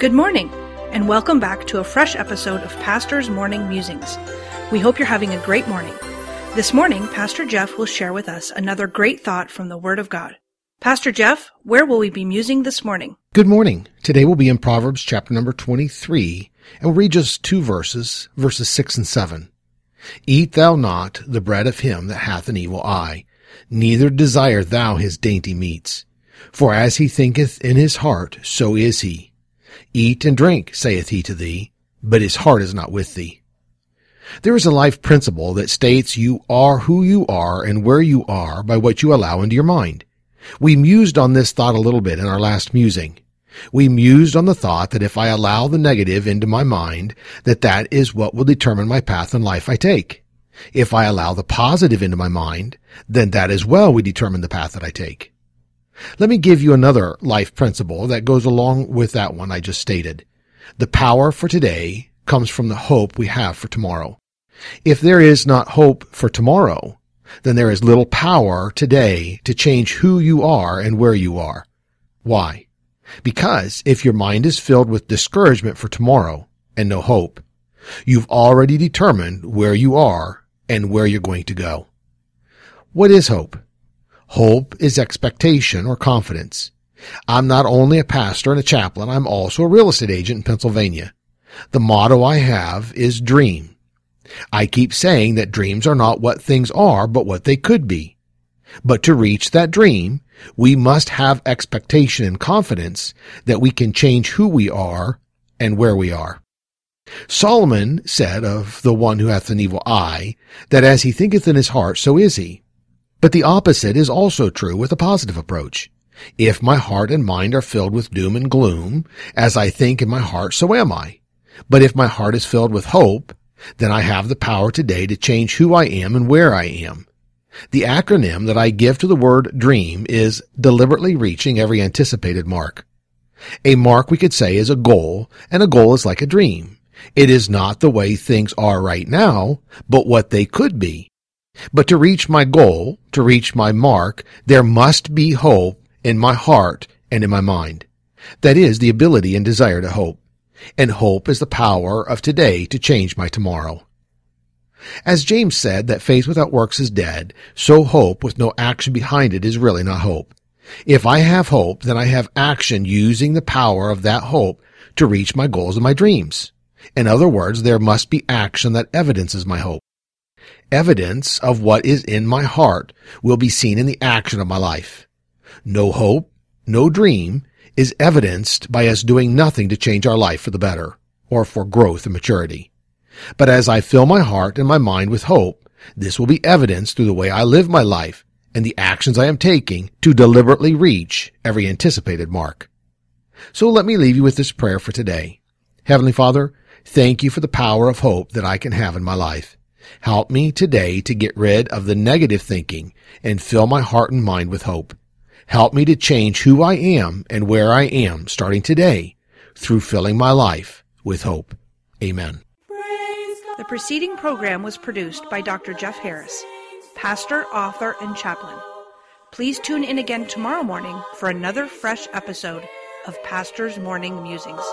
Good morning, and welcome back to a fresh episode of Pastor's Morning Musings. We hope you're having a great morning. This morning, Pastor Jeff will share with us another great thought from the Word of God. Pastor Jeff, where will we be musing this morning? Good morning. Today we'll be in Proverbs chapter number 23, and we'll read just two verses, verses 6 and 7. Eat thou not the bread of him that hath an evil eye, neither desire thou his dainty meats. For as he thinketh in his heart, so is he. Eat and drink, saith he to thee, but his heart is not with thee. There is a life principle that states you are who you are and where you are by what you allow into your mind. We mused on this thought a little bit in our last musing. We mused on the thought that if I allow the negative into my mind, that that is what will determine my path in life I take. If I allow the positive into my mind, then that as well will determine the path that I take. Let me give you another life principle that goes along with that one I just stated. The power for today comes from the hope we have for tomorrow. If there is not hope for tomorrow, then there is little power today to change who you are and where you are. Why? Because if your mind is filled with discouragement for tomorrow and no hope, you've already determined where you are and where you're going to go. What is hope? Hope is expectation or confidence. I'm not only a pastor and a chaplain, I'm also a real estate agent in Pennsylvania. The motto I have is dream. I keep saying that dreams are not what things are, but what they could be. But to reach that dream, we must have expectation and confidence that we can change who we are and where we are. Solomon said of the one who hath an evil eye, that as he thinketh in his heart, so is he. But the opposite is also true with a positive approach. If my heart and mind are filled with doom and gloom, as I think in my heart, so am I. But if my heart is filled with hope, then I have the power today to change who I am and where I am. The acronym that I give to the word dream is deliberately reaching every anticipated mark. A mark we could say is a goal, and a goal is like a dream. It is not the way things are right now, but what they could be. But to reach my goal, to reach my mark, there must be hope in my heart and in my mind. That is the ability and desire to hope. And hope is the power of today to change my tomorrow. As James said that faith without works is dead, so hope with no action behind it is really not hope. If I have hope, then I have action using the power of that hope to reach my goals and my dreams. In other words, there must be action that evidences my hope. Evidence of what is in my heart will be seen in the action of my life. No hope, no dream is evidenced by us doing nothing to change our life for the better or for growth and maturity. But as I fill my heart and my mind with hope, this will be evidenced through the way I live my life and the actions I am taking to deliberately reach every anticipated mark. So let me leave you with this prayer for today. Heavenly Father, thank you for the power of hope that I can have in my life. Help me today to get rid of the negative thinking and fill my heart and mind with hope. Help me to change who I am and where I am starting today through filling my life with hope. Amen. The preceding program was produced by Dr. Jeff Harris, pastor, author, and chaplain. Please tune in again tomorrow morning for another fresh episode of Pastor's Morning Musings.